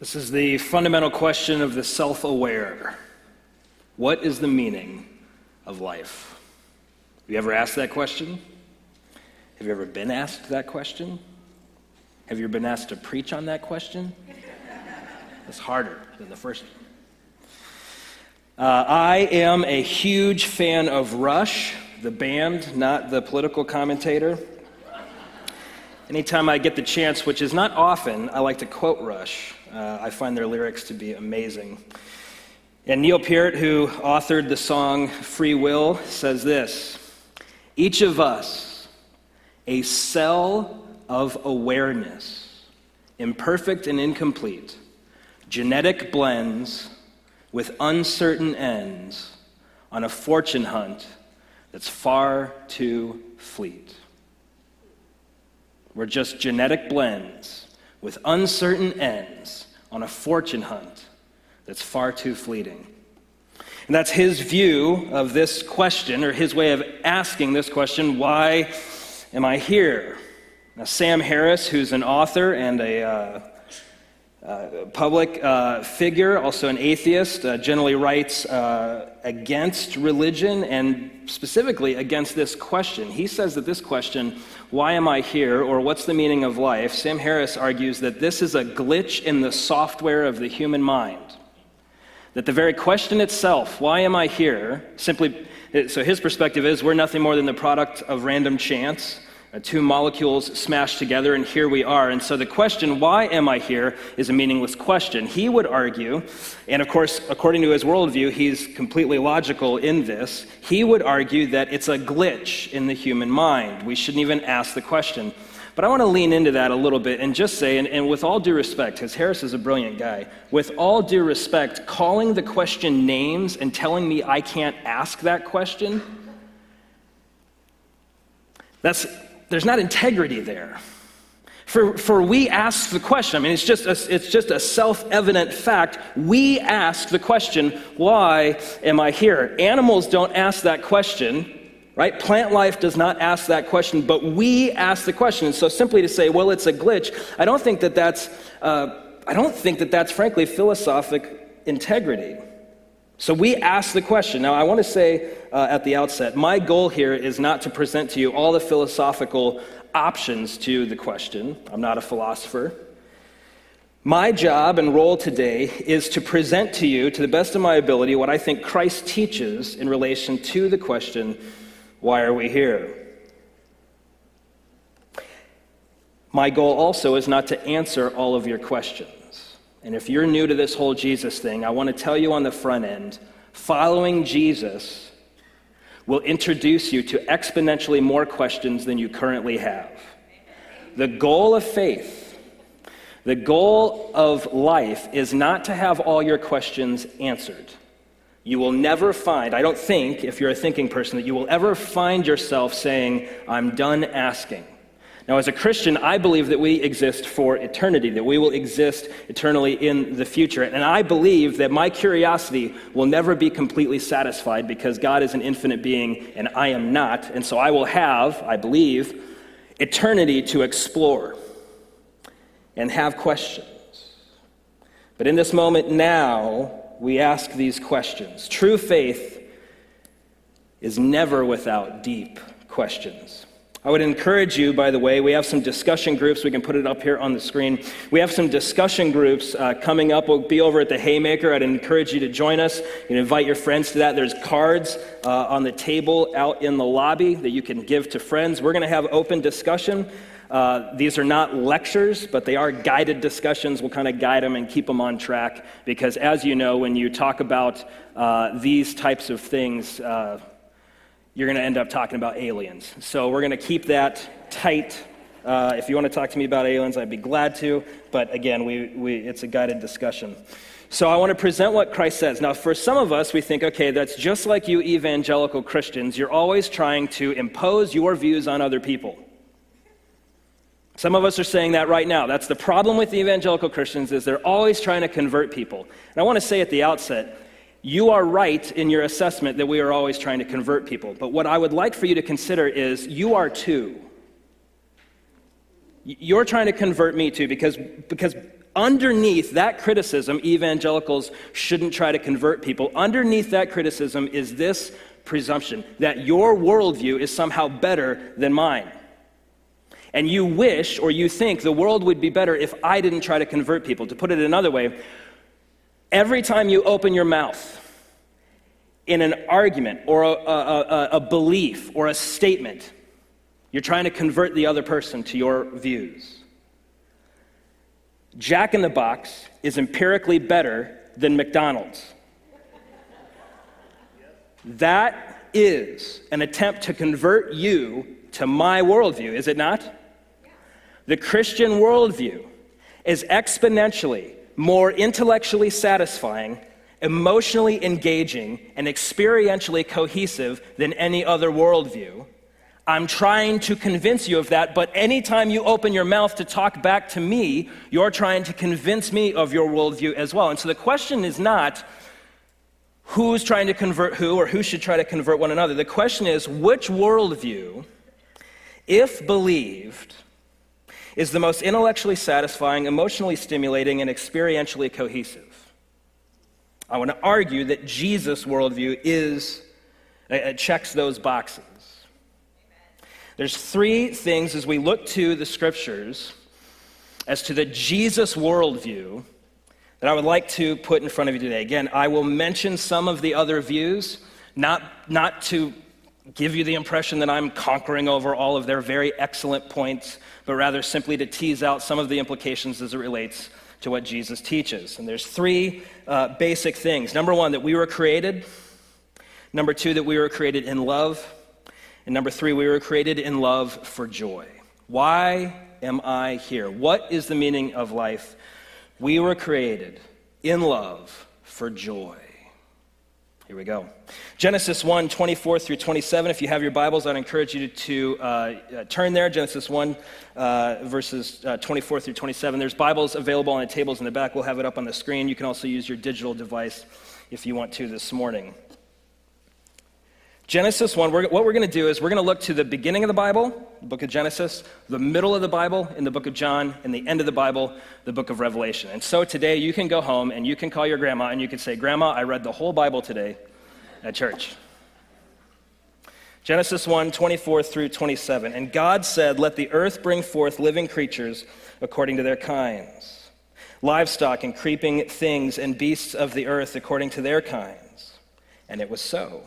This is the fundamental question of the self aware. What is the meaning of life? Have you ever asked that question? Have you ever been asked that question? Have you ever been asked to preach on that question? It's harder than the first. Uh, I am a huge fan of Rush, the band, not the political commentator. Anytime I get the chance, which is not often, I like to quote Rush. Uh, I find their lyrics to be amazing. And Neil Peart, who authored the song Free Will, says this Each of us, a cell of awareness, imperfect and incomplete, genetic blends with uncertain ends on a fortune hunt that's far too fleet. We're just genetic blends with uncertain ends on a fortune hunt that's far too fleeting. And that's his view of this question, or his way of asking this question why am I here? Now, Sam Harris, who's an author and a uh, uh, public uh, figure, also an atheist, uh, generally writes uh, against religion and specifically against this question. He says that this question, why am I here, or what's the meaning of life, Sam Harris argues that this is a glitch in the software of the human mind. That the very question itself, why am I here, simply, so his perspective is we're nothing more than the product of random chance uh, two molecules smashed together, and here we are. And so the question, why am I here, is a meaningless question. He would argue, and of course, according to his worldview, he's completely logical in this. He would argue that it's a glitch in the human mind. We shouldn't even ask the question. But I want to lean into that a little bit and just say, and, and with all due respect, because Harris is a brilliant guy, with all due respect, calling the question names and telling me I can't ask that question, that's there's not integrity there. For, for we ask the question, I mean, it's just a, it's just a self evident fact. We ask the question, why am I here? Animals don't ask that question, right? Plant life does not ask that question, but we ask the question. And so simply to say, well, it's a glitch, I don't think that that's, uh, I don't think that that's frankly philosophic integrity. So we ask the question. Now, I want to say uh, at the outset my goal here is not to present to you all the philosophical options to the question. I'm not a philosopher. My job and role today is to present to you, to the best of my ability, what I think Christ teaches in relation to the question why are we here? My goal also is not to answer all of your questions. And if you're new to this whole Jesus thing, I want to tell you on the front end following Jesus will introduce you to exponentially more questions than you currently have. The goal of faith, the goal of life is not to have all your questions answered. You will never find, I don't think, if you're a thinking person, that you will ever find yourself saying, I'm done asking. Now, as a Christian, I believe that we exist for eternity, that we will exist eternally in the future. And I believe that my curiosity will never be completely satisfied because God is an infinite being and I am not. And so I will have, I believe, eternity to explore and have questions. But in this moment now, we ask these questions. True faith is never without deep questions. I would encourage you, by the way, we have some discussion groups. We can put it up here on the screen. We have some discussion groups uh, coming up. We'll be over at the Haymaker. I'd encourage you to join us. You can invite your friends to that. There's cards uh, on the table out in the lobby that you can give to friends. We're going to have open discussion. Uh, these are not lectures, but they are guided discussions. We'll kind of guide them and keep them on track because, as you know, when you talk about uh, these types of things, uh, you're going to end up talking about aliens. So we're going to keep that tight. Uh, if you want to talk to me about aliens, I'd be glad to. But again, we, we, it's a guided discussion. So I want to present what Christ says. Now, for some of us, we think, okay, that's just like you evangelical Christians. You're always trying to impose your views on other people. Some of us are saying that right now. That's the problem with the evangelical Christians is they're always trying to convert people. And I want to say at the outset, you are right in your assessment that we are always trying to convert people. But what I would like for you to consider is you are too. You're trying to convert me too because, because underneath that criticism, evangelicals shouldn't try to convert people. Underneath that criticism is this presumption that your worldview is somehow better than mine. And you wish or you think the world would be better if I didn't try to convert people. To put it another way, every time you open your mouth in an argument or a, a, a, belief or a statement, you're trying to convert the other person to your views. Jack in the Box is empirically better than McDonald's. That is an attempt to convert you to my worldview, is it not? The Christian worldview is exponentially more intellectually satisfying, emotionally engaging, and experientially cohesive than any other worldview. I'm trying to convince you of that, but anytime you open your mouth to talk back to me, you're trying to convince me of your worldview as well. And so the question is not who's trying to convert who or who should try to convert one another. The question is which worldview, if believed, is the most intellectually satisfying, emotionally stimulating, and experientially cohesive. I want to argue that Jesus' worldview is, uh, checks those boxes. There's three things as we look to the scriptures as to the Jesus worldview that I would like to put in front of you today. Again, I will mention some of the other views, not, not to give you the impression that I'm conquering over all of their very excellent points, but rather simply to tease out some of the implications as it relates to what Jesus teaches. And there's three uh, basic things. Number one, that we were created. Number two, that we were created in love. And number three, we were created in love for joy. Why am I here? What is the meaning of life? We were created in love for joy. Here we go. Genesis 1 24 through 27. If you have your Bibles, I'd encourage you to uh, uh, turn there. Genesis 1, uh, verses uh, 24 through 27. There's Bibles available on the tables in the back. We'll have it up on the screen. You can also use your digital device if you want to this morning. Genesis 1, we're, what we're going to do is we're going to look to the beginning of the Bible, the book of Genesis, the middle of the Bible in the book of John, and the end of the Bible, the book of Revelation. And so today you can go home and you can call your grandma and you can say, Grandma, I read the whole Bible today at church. Genesis 1 24 through 27. And God said, Let the earth bring forth living creatures according to their kinds, livestock and creeping things and beasts of the earth according to their kinds. And it was so.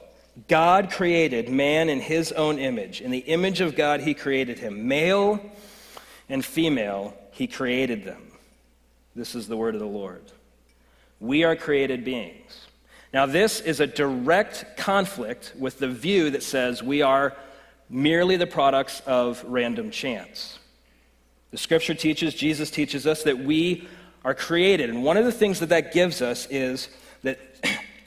God created man in his own image. In the image of God, he created him. Male and female, he created them. This is the word of the Lord. We are created beings. Now, this is a direct conflict with the view that says we are merely the products of random chance. The scripture teaches, Jesus teaches us that we are created. And one of the things that that gives us is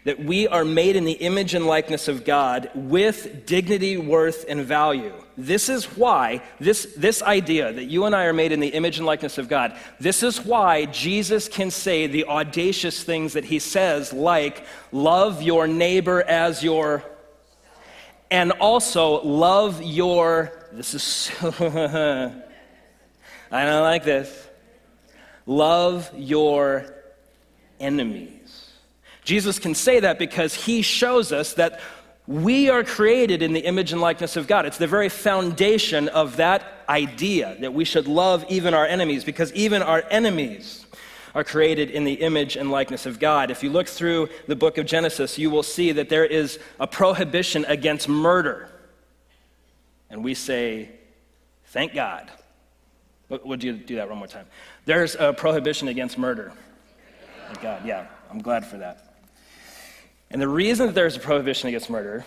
that we are made in the image and likeness of God with dignity, worth, and value. This is why, this, this idea that you and I are made in the image and likeness of God, this is why Jesus can say the audacious things that he says, like, love your neighbor as your, and also love your, this is so, I don't like this, love your enemy. Jesus can say that because he shows us that we are created in the image and likeness of God. It's the very foundation of that idea that we should love even our enemies because even our enemies are created in the image and likeness of God. If you look through the book of Genesis, you will see that there is a prohibition against murder. And we say, thank God. Would you do that one more time? There's a prohibition against murder. Thank God, yeah, I'm glad for that. And the reason that there's a prohibition against murder,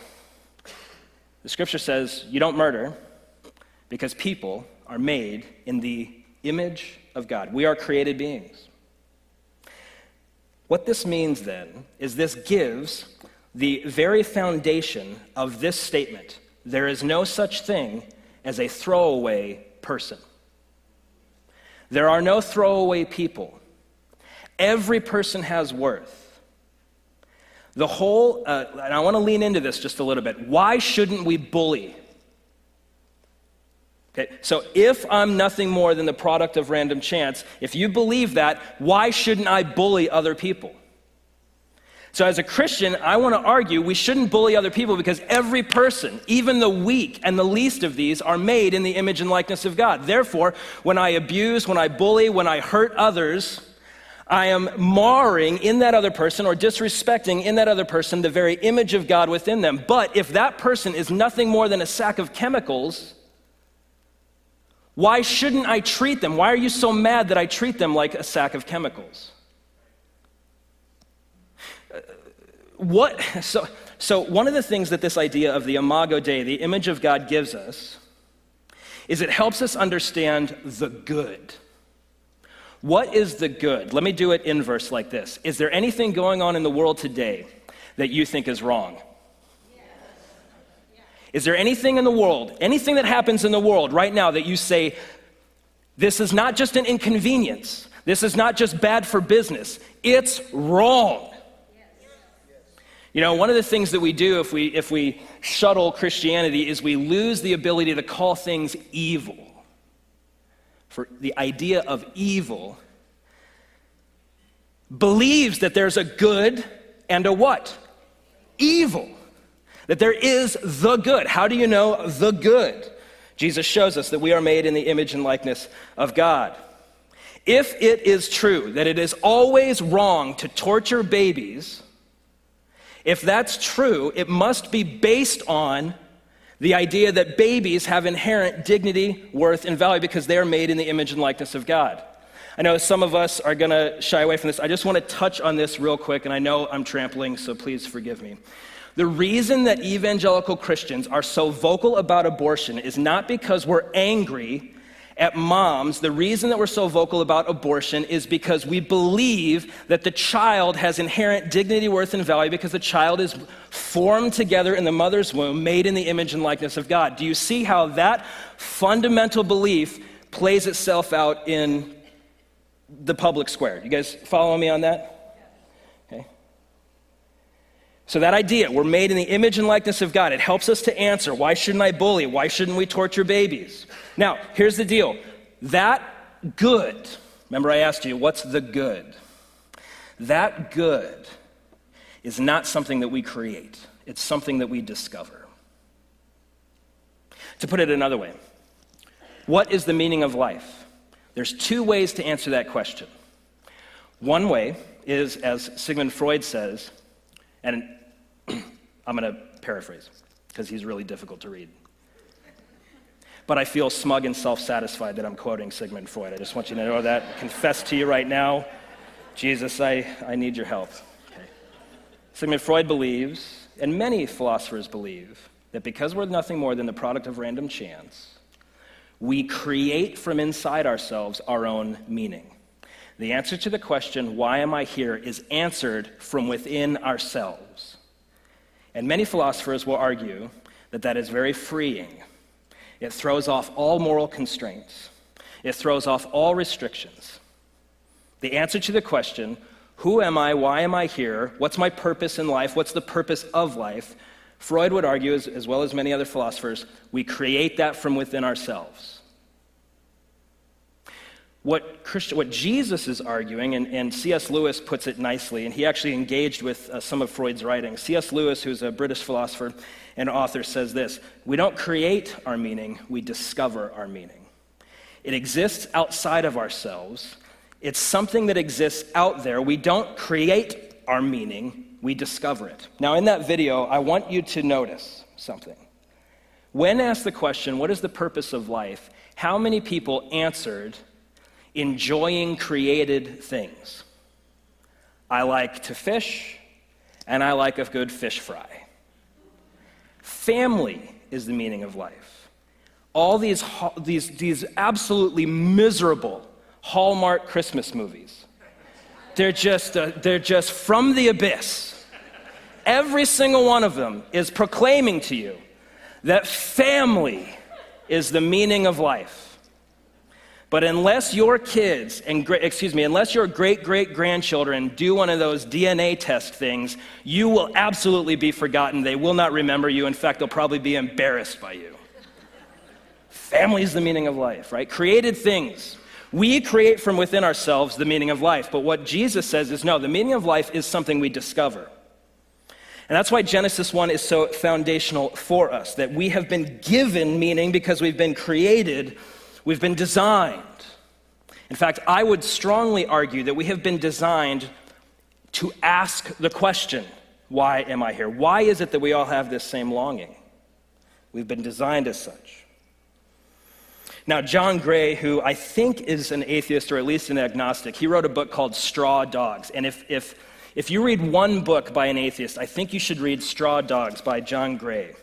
the scripture says you don't murder because people are made in the image of God. We are created beings. What this means then is this gives the very foundation of this statement there is no such thing as a throwaway person. There are no throwaway people. Every person has worth. The whole, uh, and I want to lean into this just a little bit. Why shouldn't we bully? Okay, so if I'm nothing more than the product of random chance, if you believe that, why shouldn't I bully other people? So, as a Christian, I want to argue we shouldn't bully other people because every person, even the weak and the least of these, are made in the image and likeness of God. Therefore, when I abuse, when I bully, when I hurt others, I am marring in that other person or disrespecting in that other person the very image of God within them. But if that person is nothing more than a sack of chemicals, why shouldn't I treat them? Why are you so mad that I treat them like a sack of chemicals? Uh, what, so, so, one of the things that this idea of the Imago Dei, the image of God, gives us is it helps us understand the good. What is the good? Let me do it inverse like this Is there anything going on in the world today that you think is wrong? Is there anything in the world, anything that happens in the world right now that you say, this is not just an inconvenience, this is not just bad for business, it's wrong? You know, one of the things that we do if we, if we shuttle Christianity is we lose the ability to call things evil. For the idea of evil believes that there's a good and a what? Evil. That there is the good. How do you know the good? Jesus shows us that we are made in the image and likeness of God. If it is true that it is always wrong to torture babies, if that's true, it must be based on the idea that babies have inherent dignity, worth, and value because they are made in the image and likeness of God. I know some of us are going to shy away from this. I just want to touch on this real quick, and I know I'm trampling, so please forgive me. The reason that evangelical Christians are so vocal about abortion is not because we're angry at moms, the reason that we're so vocal about abortion is because we believe that the child has inherent dignity, worth, and value because the child is formed together in the mother's womb, made in the image and likeness of God. Do you see how that fundamental belief plays itself out in the public square? You guys follow me on that? So, that idea, we're made in the image and likeness of God, it helps us to answer why shouldn't I bully? Why shouldn't we torture babies? Now, here's the deal that good, remember I asked you, what's the good? That good is not something that we create, it's something that we discover. To put it another way, what is the meaning of life? There's two ways to answer that question. One way is, as Sigmund Freud says, and I'm going to paraphrase because he's really difficult to read. But I feel smug and self satisfied that I'm quoting Sigmund Freud. I just want you to know that. Confess to you right now, Jesus, I, I need your help. Okay. Sigmund Freud believes, and many philosophers believe, that because we're nothing more than the product of random chance, we create from inside ourselves our own meaning. The answer to the question, why am I here, is answered from within ourselves. And many philosophers will argue that that is very freeing. It throws off all moral constraints, it throws off all restrictions. The answer to the question, who am I? Why am I here? What's my purpose in life? What's the purpose of life? Freud would argue, as, as well as many other philosophers, we create that from within ourselves. What, Christ, what Jesus is arguing, and, and C.S. Lewis puts it nicely, and he actually engaged with uh, some of Freud's writings. C.S. Lewis, who's a British philosopher and author, says this We don't create our meaning, we discover our meaning. It exists outside of ourselves, it's something that exists out there. We don't create our meaning, we discover it. Now, in that video, I want you to notice something. When asked the question, What is the purpose of life? how many people answered, enjoying created things. I like to fish, and I like a good fish fry. Family is the meaning of life. All these, these, these absolutely miserable Hallmark Christmas movies They're just, uh, they're just from the abyss. Every single one of them is proclaiming to you that family is the meaning of life. But unless your kids and excuse me, unless your great great grandchildren do one of those DNA test things, you will absolutely be forgotten. They will not remember you. In fact, they'll probably be embarrassed by you. Family is the meaning of life, right? Created things. We create from within ourselves the meaning of life. But what Jesus says is no, the meaning of life is something we discover. And that's why Genesis 1 is so foundational for us, that we have been given meaning because we've been created We've been designed. In fact, I would strongly argue that we have been designed to ask the question, Why am I here? Why is it that we all have this same longing? We've been designed as such. Now, John Gray, who I think is an atheist or at least an agnostic, he wrote a book called Straw Dogs. And if, if, if you read one book by an atheist, I think you should read Straw Dogs by John Gray.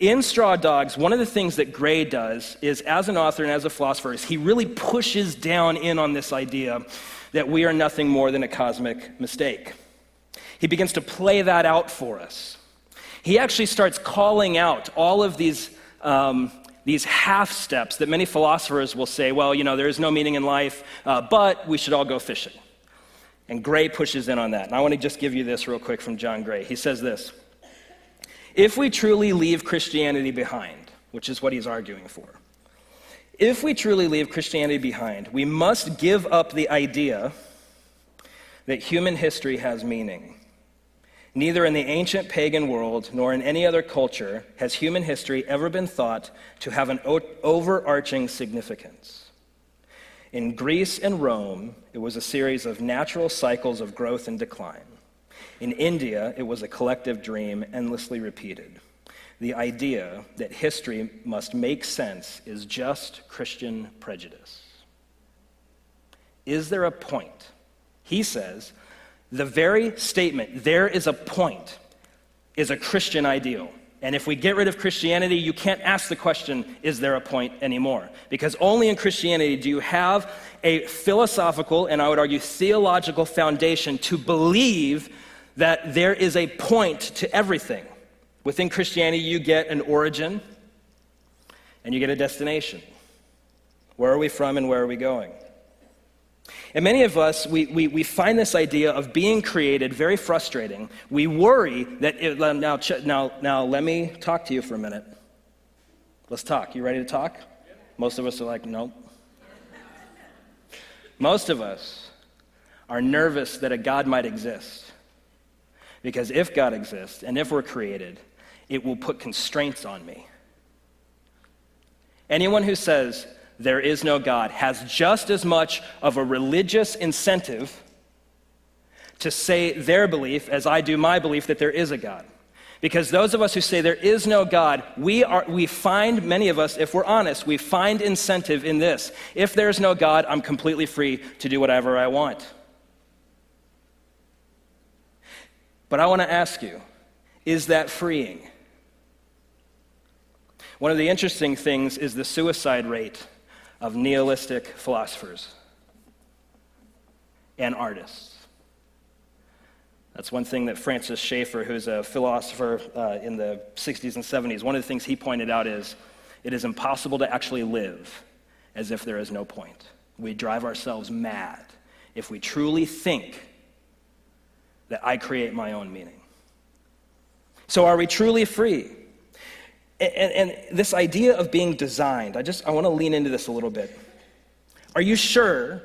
In Straw Dogs, one of the things that Gray does is, as an author and as a philosopher, is he really pushes down in on this idea that we are nothing more than a cosmic mistake. He begins to play that out for us. He actually starts calling out all of these, um, these half steps that many philosophers will say, well, you know, there is no meaning in life, uh, but we should all go fishing. And Gray pushes in on that. And I want to just give you this real quick from John Gray. He says this if we truly leave Christianity behind, which is what he's arguing for, if we truly leave Christianity behind, we must give up the idea that human history has meaning. Neither in the ancient pagan world nor in any other culture has human history ever been thought to have an overarching significance. In Greece and Rome, it was a series of natural cycles of growth and decline. In India, it was a collective dream endlessly repeated. The idea that history must make sense is just Christian prejudice. Is there a point? He says, the very statement, there is a point, is a Christian ideal. And if we get rid of Christianity, you can't ask the question, is there a point anymore? Because only in Christianity do you have a philosophical, and I would argue theological foundation to believe that there is a point to everything. Within Christianity, you get an origin and you get a destination. Where are we from and where are we going? And many of us, we, we, we find this idea of being created very frustrating. We worry that, it, now, now, now let me talk to you for a minute. Let's talk. You ready to talk? Most of us are like, nope. Most of us are nervous that a God might exist. Because if God exists and if we're created, it will put constraints on me. Anyone who says there is no God has just as much of a religious incentive to say their belief as I do my belief that there is a God. Because those of us who say there is no God, we, are, we find, many of us, if we're honest, we find incentive in this. If there's no God, I'm completely free to do whatever I want. But I want to ask you is that freeing? One of the interesting things is the suicide rate of nihilistic philosophers and artists. That's one thing that Francis Schaeffer, who's a philosopher uh, in the 60s and 70s, one of the things he pointed out is it is impossible to actually live as if there is no point. We drive ourselves mad if we truly think that I create my own meaning. So, are we truly free? And, and, this idea of being designed, I just I want to lean into this a little bit. Are you sure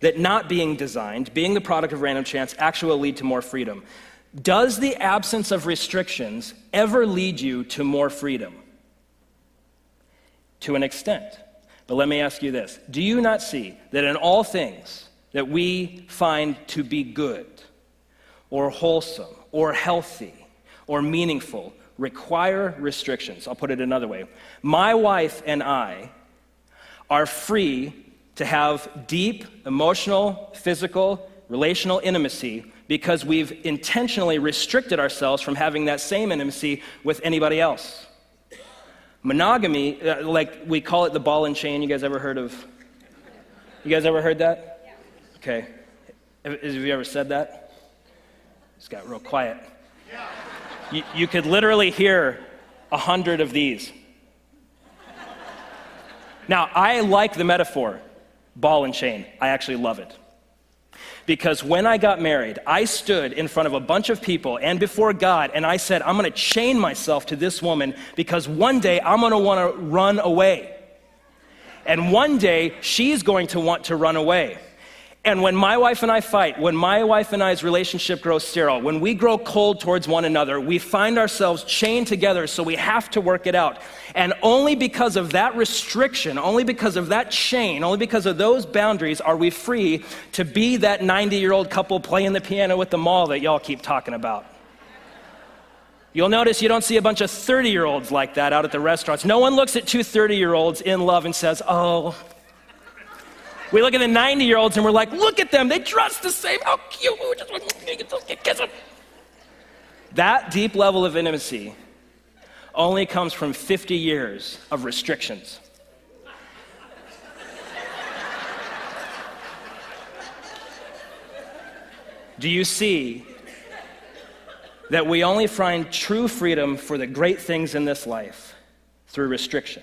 that not being designed, being the product of random chance, actually will lead to more freedom? Does the absence of restrictions ever lead you to more freedom? To an extent. But let me ask you this Do you not see that in all things that we find to be good, or wholesome or healthy or meaningful require restrictions. I'll put it another way. My wife and I are free to have deep emotional, physical, relational intimacy because we've intentionally restricted ourselves from having that same intimacy with anybody else. Monogamy, uh, like we call it the ball and chain. You guys ever heard of? You guys ever heard that? Okay. Have you ever said that? It's got real quiet. You, you could literally hear a hundred of these. Now, I like the metaphor, ball and chain. I actually love it. Because when I got married, I stood in front of a bunch of people and before God, and I said, I'm going to chain myself to this woman because one day I'm going to want to run away. And one day she's going to want to run away. And when my wife and I fight, when my wife and I's relationship grows sterile, when we grow cold towards one another, we find ourselves chained together, so we have to work it out. And only because of that restriction, only because of that chain, only because of those boundaries are we free to be that 90 year old couple playing the piano at the mall that y'all keep talking about. You'll notice you don't see a bunch of 30 year olds like that out at the restaurants. No one looks at two 30 year olds in love and says, Oh, we look at the 90 year olds and we're like, look at them. They dress the same. How cute. We just want to kiss them. That deep level of intimacy only comes from 50 years of restrictions. Do you see that we only find true freedom for the great things in this life through restriction?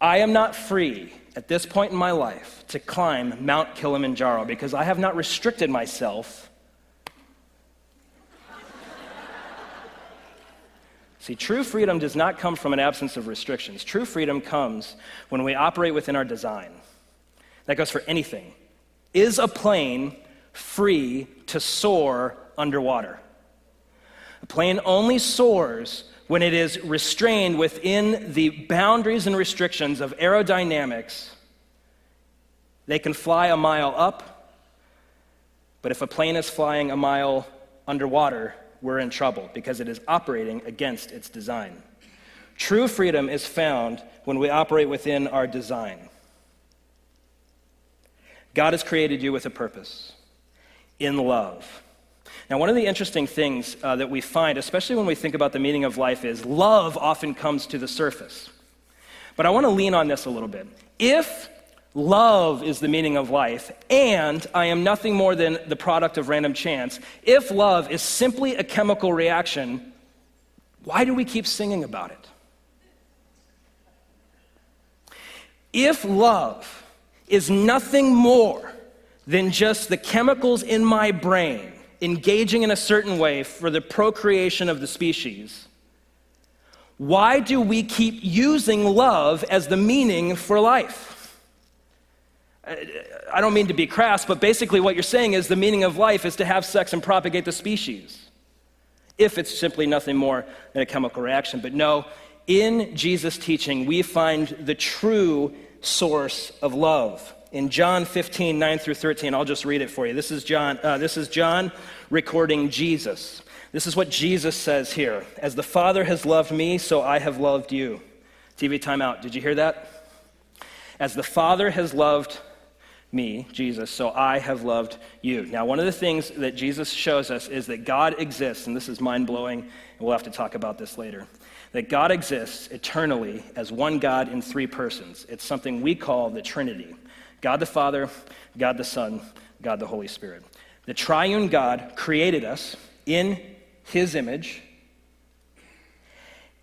I am not free at this point in my life to climb Mount Kilimanjaro because I have not restricted myself. See, true freedom does not come from an absence of restrictions. True freedom comes when we operate within our design. That goes for anything. Is a plane free to soar underwater? A plane only soars when it is restrained within the boundaries and restrictions of aerodynamics, they can fly a mile up, but if a plane is flying a mile underwater, we're in trouble because it is operating against its design. True freedom is found when we operate within our design. God has created you with a purpose in love. Now, one of the interesting things uh, that we find, especially when we think about the meaning of life, is love often comes to the surface. But I want to lean on this a little bit. If love is the meaning of life, and I am nothing more than the product of random chance, if love is simply a chemical reaction, why do we keep singing about it? If love is nothing more than just the chemicals in my brain engaging in a certain way for the procreation of the species, why do we keep using love as the meaning for life? I don't mean to be crass, but basically what you're saying is the meaning of life is to have sex and propagate the species. If it's simply nothing more than a chemical reaction. But no, in Jesus' teaching, we find the true source of love in John 15, 9 through 13. I'll just read it for you. This is John, uh, this is John recording Jesus. This is what Jesus says here As the Father has loved me, so I have loved you. TV timeout. Did you hear that? As the Father has loved me, Jesus, so I have loved you. Now, one of the things that Jesus shows us is that God exists, and this is mind blowing, and we'll have to talk about this later. That God exists eternally as one God in three persons. It's something we call the Trinity. God the Father, God the Son, God the Holy Spirit. The triune God created us in his image,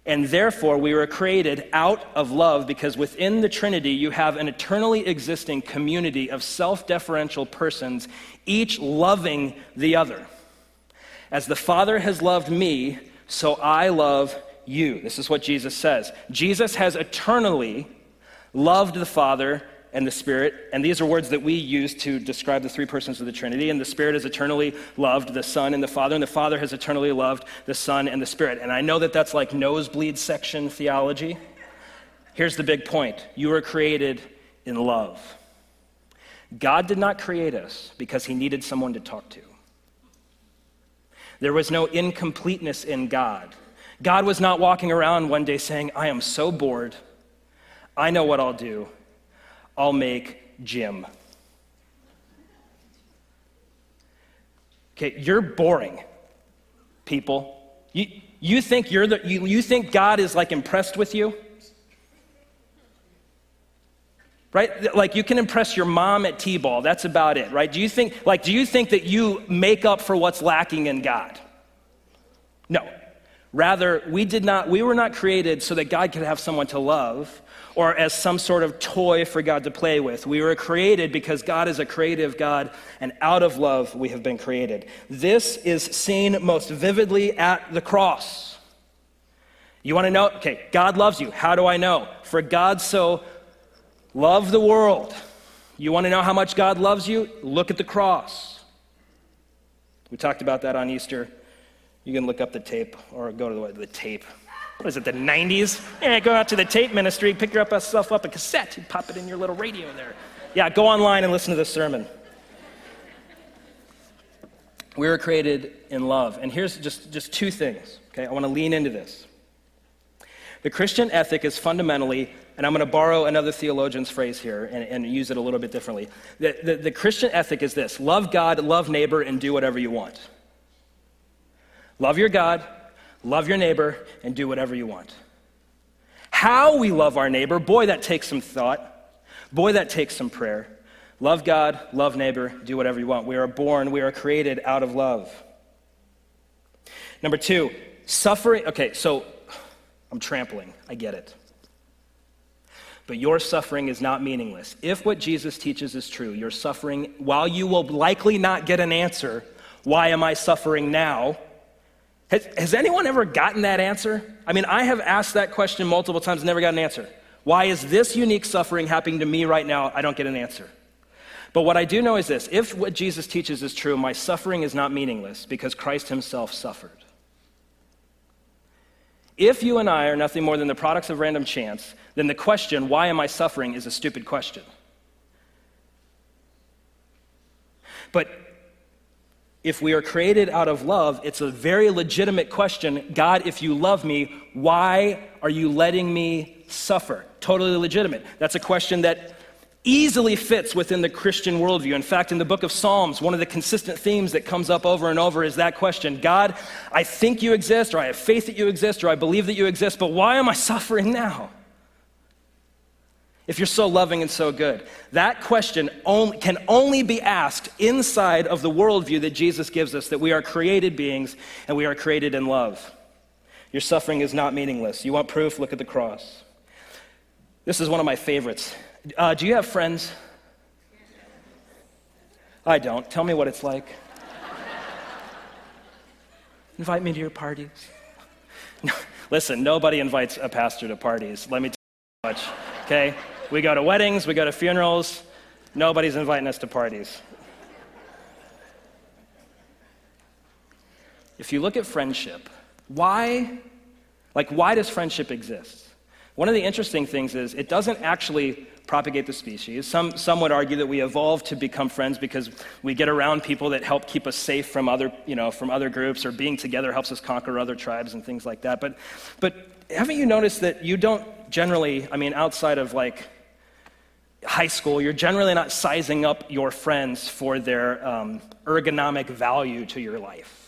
and therefore we were created out of love because within the Trinity you have an eternally existing community of self deferential persons, each loving the other. As the Father has loved me, so I love you. This is what Jesus says. Jesus has eternally loved the Father and the Spirit. And these are words that we use to describe the three persons of the Trinity. And the Spirit has eternally loved the Son and the Father, and the Father has eternally loved the Son and the Spirit. And I know that that's like nosebleed section theology. Here's the big point you were created in love. God did not create us because he needed someone to talk to. There was no incompleteness in God. God was not walking around one day saying, I am so bored. I know what I'll do. I'll make Jim. Okay, you're boring, people. You, you think you're the, you, you think God is like impressed with you? right? Like you can impress your mom at T-ball. That's about it, right? Do you think like do you think that you make up for what's lacking in God? No. Rather, we did not we were not created so that God could have someone to love or as some sort of toy for God to play with. We were created because God is a creative God and out of love we have been created. This is seen most vividly at the cross. You want to know? Okay, God loves you. How do I know? For God so Love the world. You want to know how much God loves you? Look at the cross. We talked about that on Easter. You can look up the tape or go to the, the tape. What is it, the 90s? Yeah, go out to the tape ministry, pick yourself up a cassette, you pop it in your little radio there. Yeah, go online and listen to the sermon. We were created in love. And here's just, just two things, okay? I want to lean into this. The Christian ethic is fundamentally and I'm going to borrow another theologian's phrase here and, and use it a little bit differently. The, the, the Christian ethic is this love God, love neighbor, and do whatever you want. Love your God, love your neighbor, and do whatever you want. How we love our neighbor, boy, that takes some thought. Boy, that takes some prayer. Love God, love neighbor, do whatever you want. We are born, we are created out of love. Number two, suffering. Okay, so I'm trampling. I get it. But your suffering is not meaningless. If what Jesus teaches is true, your suffering, while you will likely not get an answer, why am I suffering now? Has, has anyone ever gotten that answer? I mean, I have asked that question multiple times, never got an answer. Why is this unique suffering happening to me right now? I don't get an answer. But what I do know is this if what Jesus teaches is true, my suffering is not meaningless because Christ himself suffered. If you and I are nothing more than the products of random chance, then the question, why am I suffering, is a stupid question. But if we are created out of love, it's a very legitimate question God, if you love me, why are you letting me suffer? Totally legitimate. That's a question that easily fits within the Christian worldview. In fact, in the book of Psalms, one of the consistent themes that comes up over and over is that question God, I think you exist, or I have faith that you exist, or I believe that you exist, but why am I suffering now? If you're so loving and so good, that question only, can only be asked inside of the worldview that Jesus gives us that we are created beings and we are created in love. Your suffering is not meaningless. You want proof? Look at the cross. This is one of my favorites. Uh, do you have friends? I don't. Tell me what it's like. Invite me to your parties. listen, nobody invites a pastor to parties. Let me tell you how much. Okay? We go to weddings, we go to funerals. Nobody's inviting us to parties. If you look at friendship, why, like, why does friendship exist? One of the interesting things is it doesn't actually propagate the species. Some, some would argue that we evolved to become friends because we get around people that help keep us safe from other, you know, from other groups, or being together helps us conquer other tribes and things like that. But, but haven't you noticed that you don't generally, I mean, outside of like high school, you're generally not sizing up your friends for their um, ergonomic value to your life.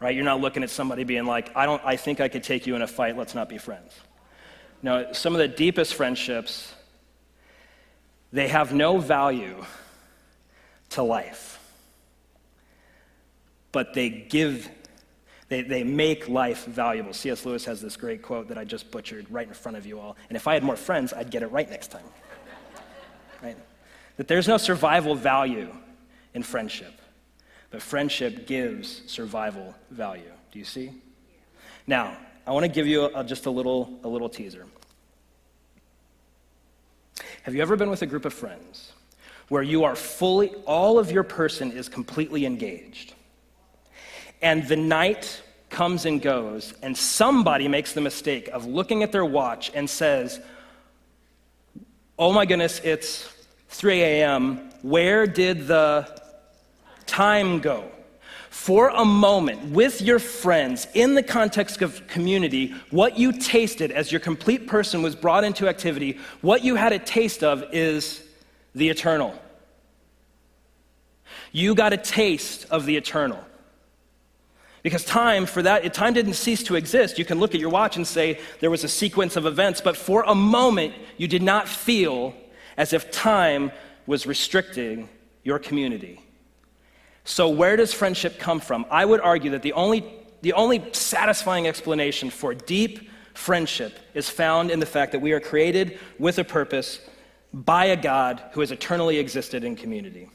Right? You're not looking at somebody being like, I, don't, I think I could take you in a fight, let's not be friends. No, some of the deepest friendships they have no value to life, but they give, they, they make life valuable. C.S. Lewis has this great quote that I just butchered right in front of you all. And if I had more friends, I'd get it right next time. Right? That there's no survival value in friendship, but friendship gives survival value. Do you see? Now, I want to give you a, just a little, a little teaser. Have you ever been with a group of friends where you are fully, all of your person is completely engaged? And the night comes and goes, and somebody makes the mistake of looking at their watch and says, Oh my goodness, it's 3 a.m. Where did the time go? for a moment with your friends in the context of community, what you tasted as your complete person was brought into activity, what you had a taste of is the eternal. You got a taste of the eternal. Because time, for that, time didn't cease to exist. You can look at your watch and say there was a sequence of events, but for a moment, you did not feel as if time was restricting your community. So, where does friendship come from? I would argue that the only, the only satisfying explanation for deep friendship is found in the fact that we are created with a purpose by a God who has eternally existed in community.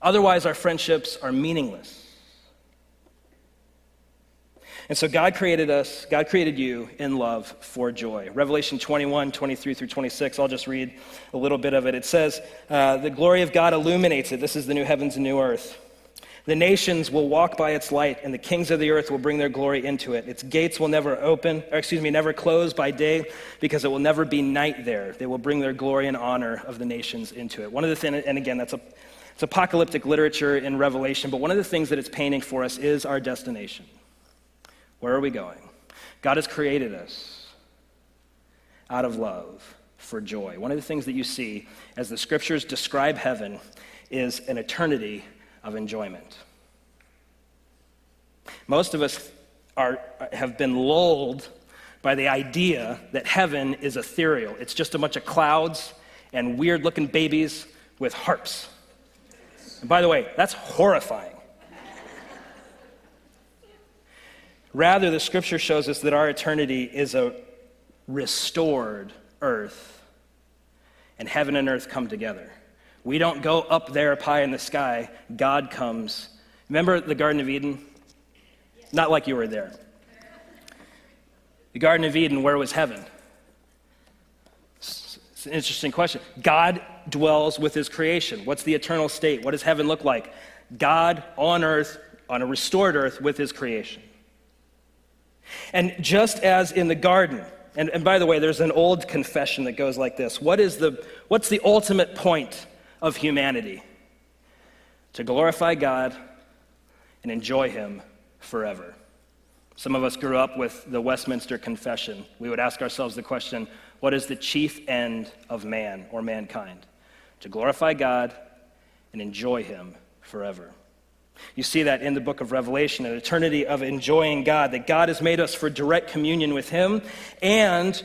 Otherwise, our friendships are meaningless. And so God created us, God created you in love for joy. Revelation 21, 23 through 26, I'll just read a little bit of it. It says, uh, The glory of God illuminates it. This is the new heavens and new earth. The nations will walk by its light, and the kings of the earth will bring their glory into it. Its gates will never open, or excuse me, never close by day, because it will never be night there. They will bring their glory and honor of the nations into it. One of the things, and again, that's a, it's apocalyptic literature in Revelation, but one of the things that it's painting for us is our destination. Where are we going? God has created us out of love for joy. One of the things that you see as the scriptures describe heaven is an eternity of enjoyment. Most of us are, have been lulled by the idea that heaven is ethereal. It's just a bunch of clouds and weird looking babies with harps. And by the way, that's horrifying. Rather, the scripture shows us that our eternity is a restored earth, and heaven and earth come together. We don't go up there up high in the sky, God comes. Remember the Garden of Eden? Not like you were there. The Garden of Eden, where was heaven? It's an interesting question. God dwells with his creation. What's the eternal state? What does heaven look like? God on earth, on a restored earth, with his creation. And just as in the garden, and, and by the way, there's an old confession that goes like this what is the, What's the ultimate point of humanity? To glorify God and enjoy Him forever. Some of us grew up with the Westminster Confession. We would ask ourselves the question what is the chief end of man or mankind? To glorify God and enjoy Him forever. You see that in the book of Revelation, an eternity of enjoying God, that God has made us for direct communion with Him and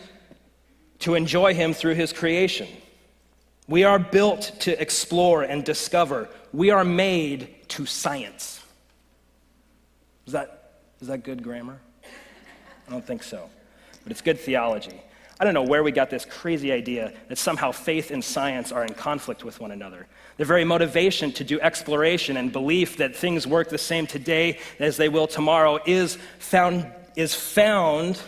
to enjoy Him through His creation. We are built to explore and discover. We are made to science. Is that, is that good grammar? I don't think so. But it's good theology. I don't know where we got this crazy idea that somehow faith and science are in conflict with one another. The very motivation to do exploration and belief that things work the same today as they will tomorrow is found, is found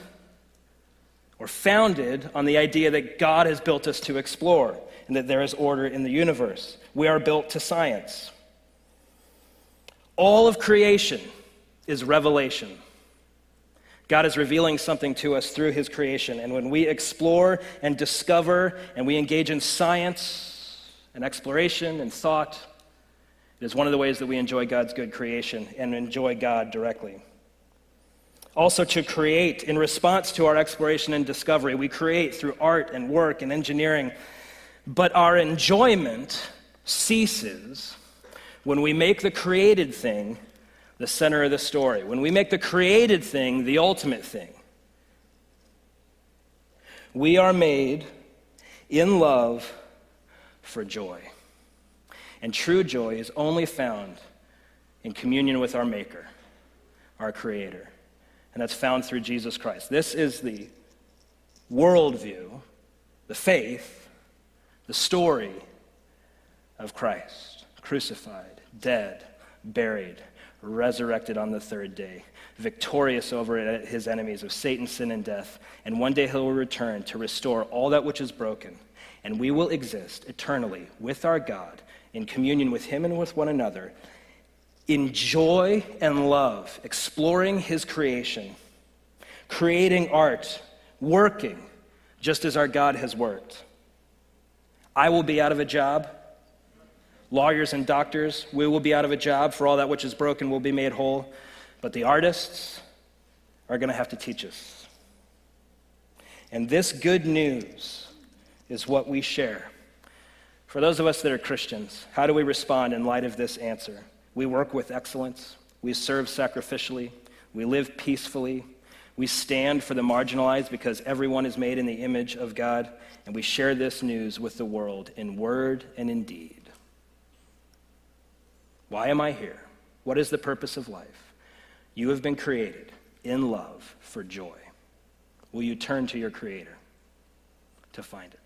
or founded on the idea that God has built us to explore and that there is order in the universe. We are built to science. All of creation is revelation. God is revealing something to us through his creation. And when we explore and discover and we engage in science and exploration and thought, it is one of the ways that we enjoy God's good creation and enjoy God directly. Also, to create in response to our exploration and discovery, we create through art and work and engineering. But our enjoyment ceases when we make the created thing the center of the story, when we make the created thing the ultimate thing. We are made in love for joy. And true joy is only found in communion with our Maker, our Creator. And that's found through Jesus Christ. This is the worldview, the faith, the story of Christ crucified, dead, buried, resurrected on the third day, victorious over his enemies of Satan, sin, and death. And one day he will return to restore all that which is broken. And we will exist eternally with our God in communion with him and with one another, in joy and love, exploring his creation, creating art, working just as our God has worked. I will be out of a job lawyers and doctors, we will be out of a job, for all that which is broken will be made whole. But the artists are going to have to teach us. And this good news is what we share. For those of us that are Christians, how do we respond in light of this answer? We work with excellence, we serve sacrificially, we live peacefully, We stand for the marginalized because everyone is made in the image of God, and we share this news with the world in word and in deed. Why am I here? What is the purpose of life? You have been created in love for joy. Will you turn to your Creator to find it?